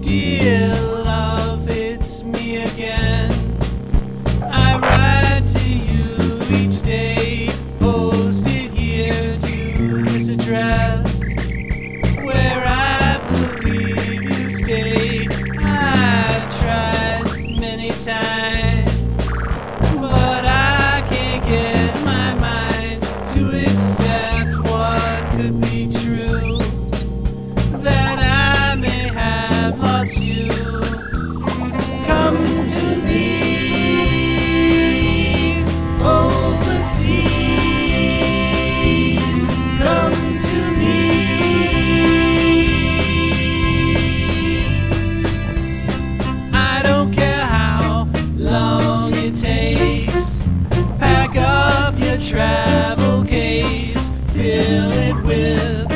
Dear with.